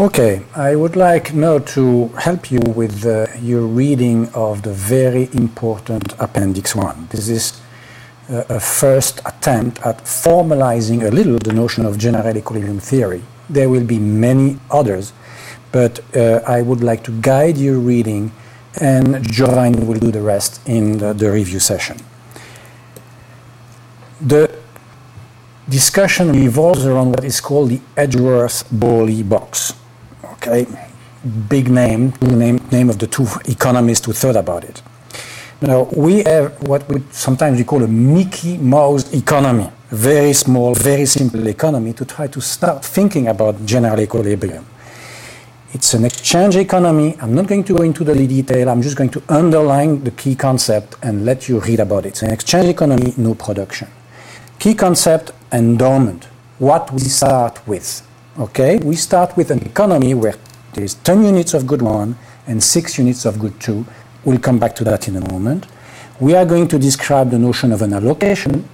Okay, I would like now to help you with uh, your reading of the very important Appendix 1. This is uh, a first attempt at formalizing a little the notion of general equilibrium theory. There will be many others, but uh, I would like to guide your reading, and Giovanni will do the rest in the, the review session. The discussion revolves around what is called the Edgeworth-Bowley box. Okay, big name, name, name of the two economists who thought about it. Now, we have what we sometimes we call a Mickey Mouse economy, very small, very simple economy to try to start thinking about general equilibrium. It's an exchange economy. I'm not going to go into the detail. I'm just going to underline the key concept and let you read about it. It's an exchange economy, no production. Key concept, endowment. What we start with. Okay? We start with an economy where there's 10 units of good one and 6 units of good two We'll come back to that in a moment. We are going to describe the notion of an allocation.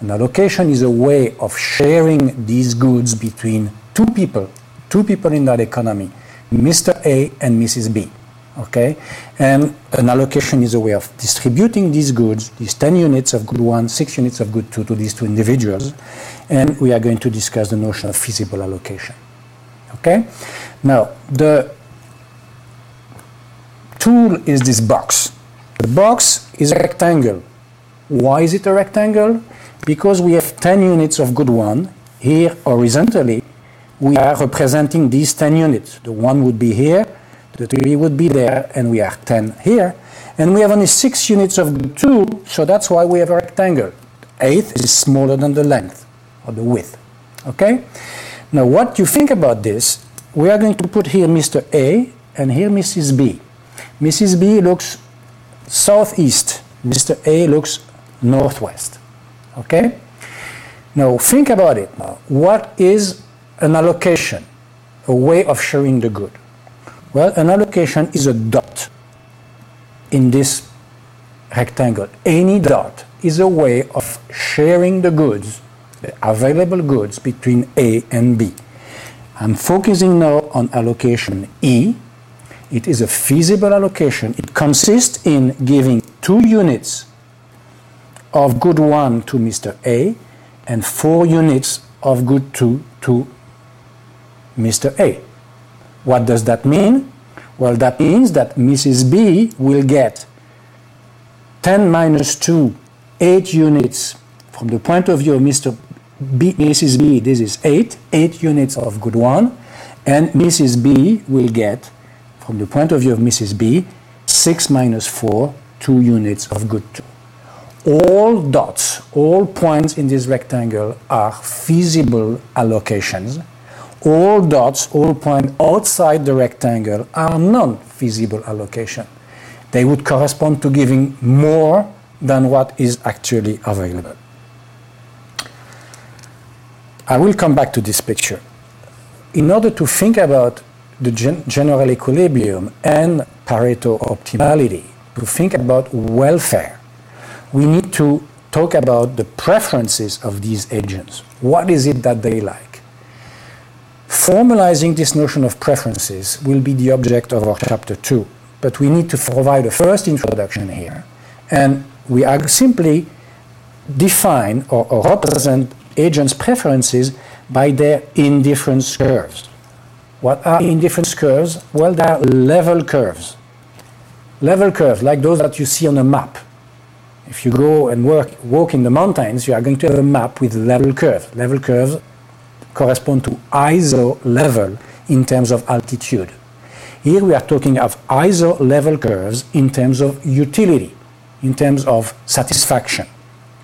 An allocation is a way of sharing these goods between two people, two people in that economy, Mr. A and Mrs. B. Okay? And an allocation is a way of distributing these goods, these 10 units of good one, 6 units of good two, to these two individuals. And we are going to discuss the notion of feasible allocation. Okay? Now, the tool is this box. The box is a rectangle. Why is it a rectangle? Because we have 10 units of good one. Here, horizontally, we are representing these 10 units. The one would be here, the three would be there, and we are 10 here. And we have only 6 units of good 2, so that's why we have a rectangle. Eighth is smaller than the length, or the width. Okay? Now, what you think about this, we are going to put here Mr. A and here Mrs. B. Mrs. B looks southeast. Mr. A looks northwest. Okay? Now think about it now. What is an allocation? A way of sharing the good. Well, an allocation is a dot in this rectangle. Any dot is a way of sharing the goods, available goods between A and B. I'm focusing now on allocation E, it is a feasible allocation. It consists in giving two units of good 1 to Mr. A and four units of good 2 to Mr. A. What does that mean? Well, that means that Mrs. B will get 10 minus 2, 8 units from the point of view of Mr. B, Mrs. B, this is 8, 8 units of good 1, and Mrs. B will get from the point of view of Mrs. B, 6 minus 4, 2 units of good 2. All dots, all points in this rectangle are feasible allocations. All dots, all points outside the rectangle are non-feasible allocation. They would correspond to giving more than what is actually available. I will come back to this picture. In order to think about the gen general equilibrium and Pareto optimality, to think about welfare, we need to talk about the preferences of these agents. What is it that they like? Formalizing this notion of preferences will be the object of our chapter 2, but we need to provide a first introduction here. And we are simply define or, or represent agents' preferences by their indifference curves. What are indifference curves? Well, they are level curves. Level curves, like those that you see on a map. If you go and work, walk in the mountains, you are going to have a map with level curves. Level curves correspond to iso level in terms of altitude. Here we are talking of iso level curves in terms of utility, in terms of satisfaction.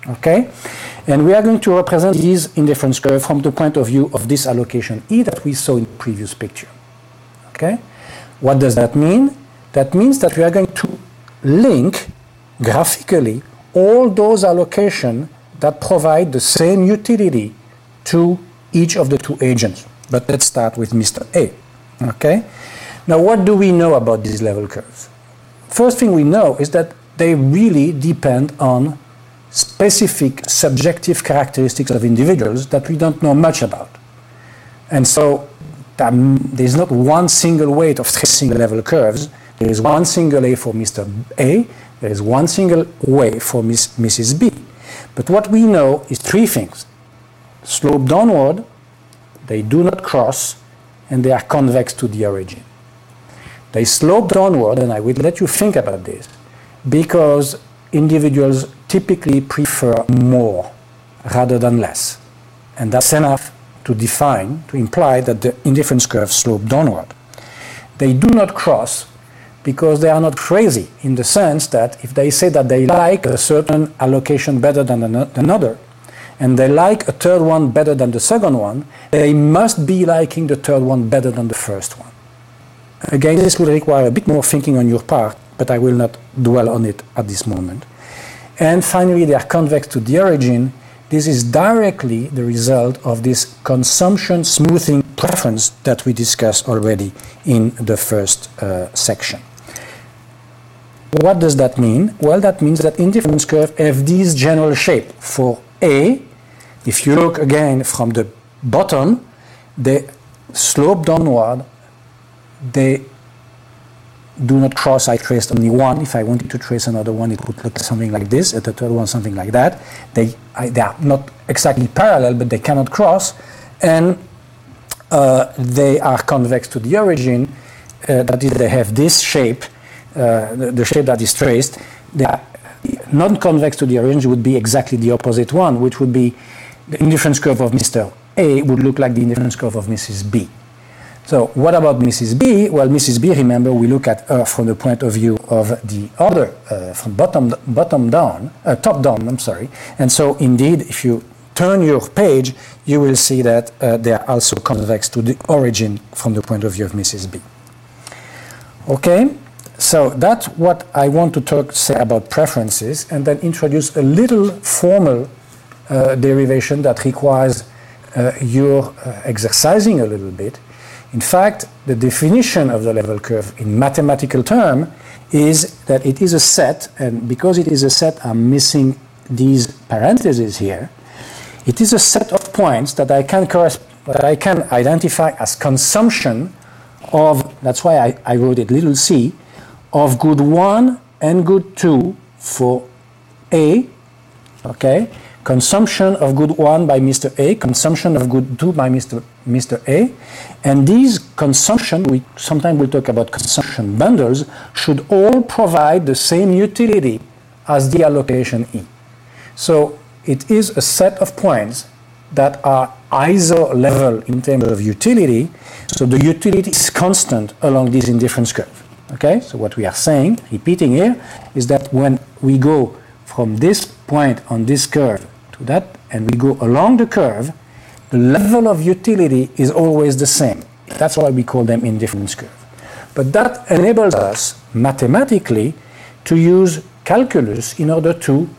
Okay? And we are going to represent these indifference curve from the point of view of this allocation E that we saw in the previous picture. Okay? What does that mean? That means that we are going to link graphically all those allocations that provide the same utility to each of the two agents. But let's start with Mr. A. Okay? Now, what do we know about these level curves? First thing we know is that they really depend on specific subjective characteristics of individuals that we don't know much about. And so there is not one single way of tracing level curves. There is one single A for Mr. A, there is one single way for Miss, Mrs. B. But what we know is three things. Slope downward, they do not cross, and they are convex to the origin. They slope downward, and I will let you think about this, because individuals typically prefer more rather than less. And that's enough to define, to imply that the indifference curves slope downward. They do not cross because they are not crazy in the sense that if they say that they like a certain allocation better than another, and they like a third one better than the second one, they must be liking the third one better than the first one. Again, this will require a bit more thinking on your part, but I will not dwell on it at this moment. And finally, they are convex to the origin. This is directly the result of this consumption smoothing preference that we discussed already in the first uh, section. What does that mean? Well, that means that indifference curves have this general shape. For A, if you look again from the bottom, they slope downward, they do not cross, I traced only one. If I wanted to trace another one, it would look something like this, the third one, something like that. They, I, they are not exactly parallel, but they cannot cross. And uh, they are convex to the origin, uh, that is, they have this shape, uh, the, the, shape that is traced. They are non-convex to the origin would be exactly the opposite one, which would be the indifference curve of Mr. A would look like the indifference curve of Mrs. B. So what about Mrs. B? Well, Mrs. B, remember, we look at her from the point of view of the other, uh, from bottom, bottom down, uh, top down, I'm sorry. And so indeed, if you turn your page, you will see that uh, they are also convex to the origin from the point of view of Mrs. B. Okay, so that's what I want to talk, say about preferences, and then introduce a little formal uh, derivation that requires uh, your uh, exercising a little bit in fact, the definition of the level curve in mathematical term is that it is a set, and because it is a set, I'm missing these parentheses here. It is a set of points that I can, that I can identify as consumption of, that's why I, I wrote it little c, of good 1 and good 2 for A, okay, consumption of good 1 by Mr. A, consumption of good 2 by Mr. Mr. A. And these consumption, we sometimes we'll talk about consumption bundles, should all provide the same utility as the allocation E. So it is a set of points that are iso level in terms of utility. So the utility is constant along this indifference curve. Okay, so what we are saying, repeating here, is that when we go from this point on this curve to that, and we go along the curve, the level of utility is always the same. That's why we call them indifference curve. But that enables us mathematically to use calculus in order to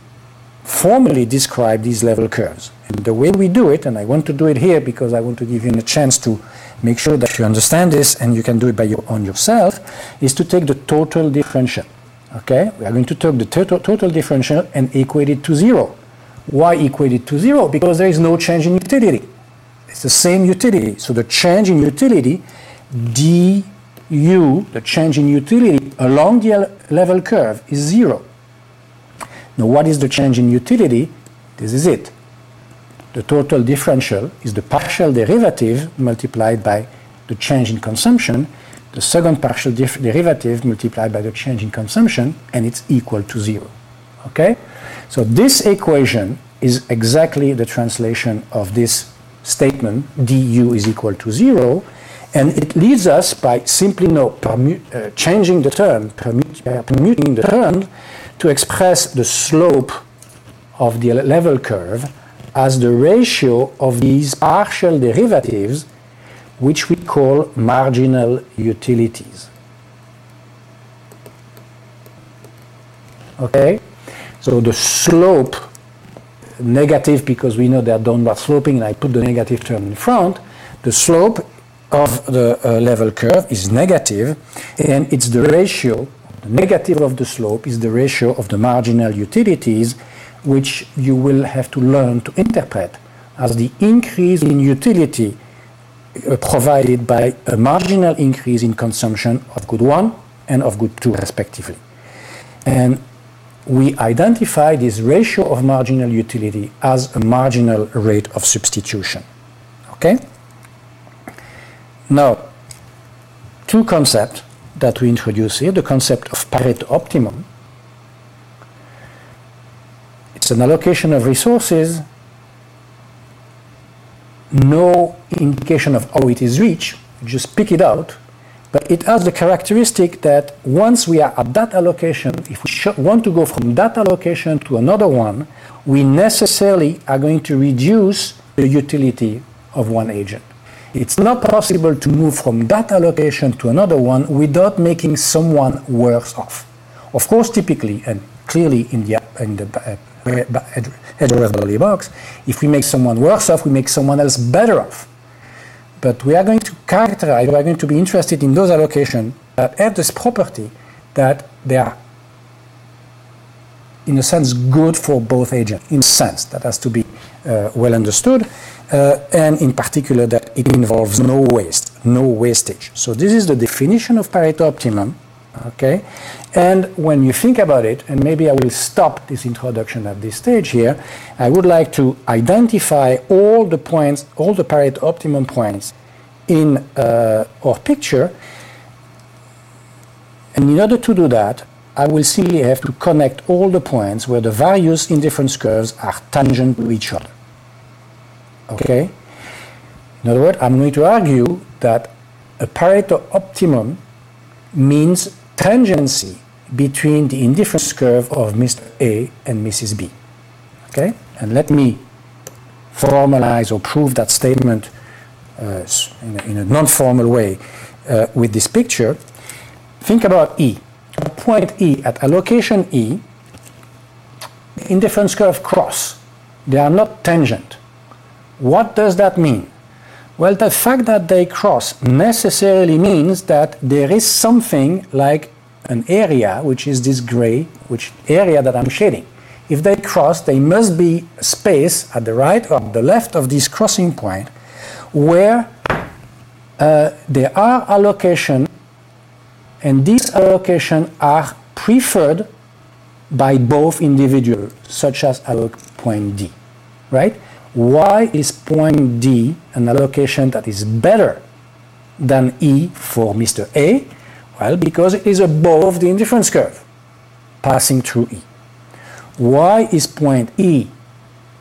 formally describe these level curves. And the way we do it, and I want to do it here because I want to give you a chance to make sure that you understand this and you can do it by your own yourself, is to take the total differential. Okay, we are going to take the total, total differential and equate it to zero. Why equated to zero? Because there is no change in utility. It's the same utility. So the change in utility, du, the change in utility along the level curve is zero. Now what is the change in utility? This is it. The total differential is the partial derivative multiplied by the change in consumption, the second partial derivative multiplied by the change in consumption, and it's equal to zero. Okay? So this equation is exactly the translation of this statement, du is equal to zero, and it leads us by simply uh, changing the term, uh, permuting the term, to express the slope of the level curve as the ratio of these partial derivatives, which we call marginal utilities. Okay? So the slope negative because we know they are downward sloping and I put the negative term in front, the slope of the uh, level curve is negative and it's the ratio, the negative of the slope is the ratio of the marginal utilities which you will have to learn to interpret as the increase in utility uh, provided by a marginal increase in consumption of good 1 and of good 2 respectively. And we identify this ratio of marginal utility as a marginal rate of substitution. Okay? Now, two concepts that we introduce here, the concept of Pareto optimum. It's an allocation of resources, no indication of how it is reached, just pick it out, but it has the characteristic that once we are at that allocation, if we want to go from that allocation to another one, we necessarily are going to reduce the utility of one agent. It's not possible to move from that allocation to another one without making someone worse off. Of course, typically and clearly in the, in the uh, box, if we make someone worse off, we make someone else better off. But we are going to characterize, we are going to be interested in those allocations that have this property that they are, in a sense, good for both agents. In a sense, that has to be uh, well understood. Uh, and in particular, that it involves no waste, no wastage. So this is the definition of Pareto optimum. Okay, and when you think about it, and maybe I will stop this introduction at this stage here, I would like to identify all the points, all the Pareto optimum points in uh, our picture. And in order to do that, I will simply have to connect all the points where the various indifference curves are tangent to each other. Okay? In other words, I'm going to argue that a Pareto optimum means tangency between the indifference curve of Mr. A and Mrs. B. Okay? And let me formalize or prove that statement uh, in a, in a non-formal way uh, with this picture. Think about E. At point E, at allocation E, indifference curve cross. They are not tangent. What does that mean? Well, the fact that they cross necessarily means that there is something like an area, which is this gray, which area that I'm shading. If they cross, there must be space at the right or the left of this crossing point where uh, there are allocation and these allocations are preferred by both individuals, such as at point D, right? Why is point D an allocation that is better than E for Mr. A? Well, because it is above the indifference curve, passing through E. Why is point E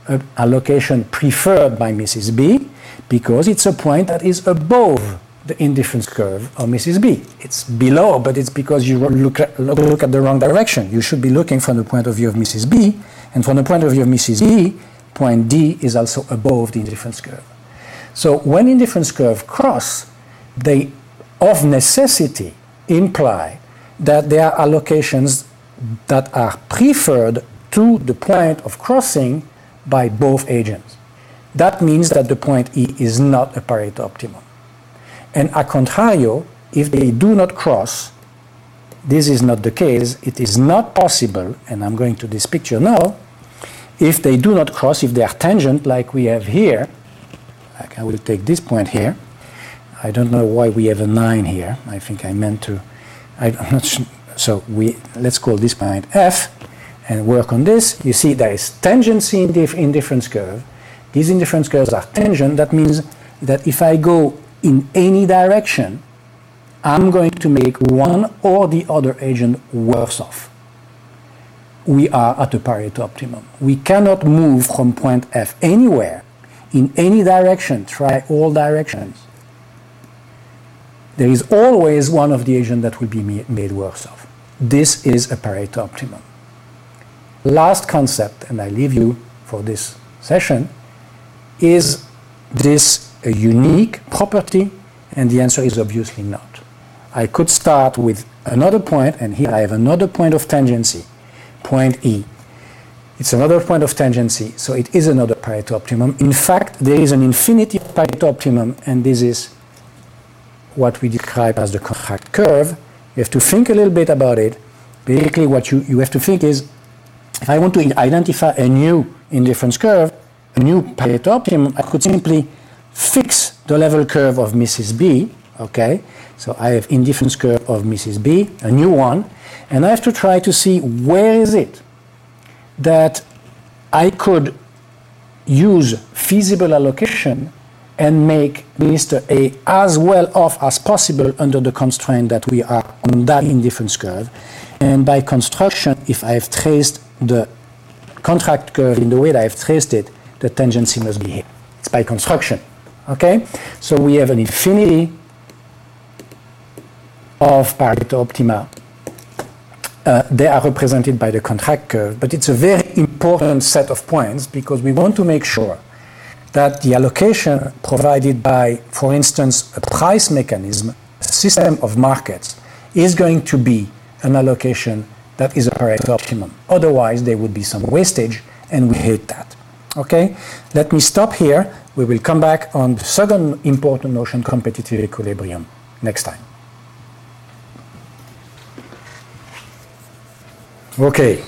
an allocation preferred by Mrs. B? Because it's a point that is above the indifference curve of Mrs. B. It's below, but it's because you look at, look at the wrong direction. You should be looking from the point of view of Mrs. B, and from the point of view of Mrs. B, point D is also above the indifference curve. So when indifference curve cross, they of necessity imply that there are allocations that are preferred to the point of crossing by both agents. That means that the point E is not a Pareto optimum. And a contrario, if they do not cross, this is not the case, it is not possible, and I'm going to this picture now, if they do not cross, if they are tangent like we have here, like I will take this point here, I don't know why we have a 9 here. I think I meant to, I, am not sure. So we, let's call this point F and work on this. You see there is tangency in the indifference curve. These indifference curves are tangent. That means that if I go in any direction, I'm going to make one or the other agent worse off we are at a Pareto optimum. We cannot move from point F anywhere in any direction, try all directions. There is always one of the agents that will be made worse off. This is a Pareto optimum. Last concept, and I leave you for this session, is this a unique property? And the answer is obviously not. I could start with another point, and here I have another point of tangency point E. It's another point of tangency, so it is another Pareto optimum. In fact, there is an infinity Pareto optimum, and this is what we describe as the contract curve. You have to think a little bit about it. Basically, what you, you have to think is, if I want to identify a new indifference curve, a new Pareto optimum, I could simply fix the level curve of Mrs. B, okay? So I have indifference curve of Mrs. B, a new one, and I have to try to see where is it that I could use feasible allocation and make Mr. A as well off as possible under the constraint that we are on that indifference curve. And by construction, if I have traced the contract curve in the way that I've traced it, the tangency must be here. It's by construction. Okay? So we have an infinity of Pareto optima. Uh, they are represented by the contract curve, but it's a very important set of points because we want to make sure that the allocation provided by, for instance, a price mechanism, a system of markets, is going to be an allocation that is a Pareto optimum. Otherwise, there would be some wastage, and we hate that. Okay? Let me stop here. We will come back on the second important notion, competitive equilibrium, next time. Okay.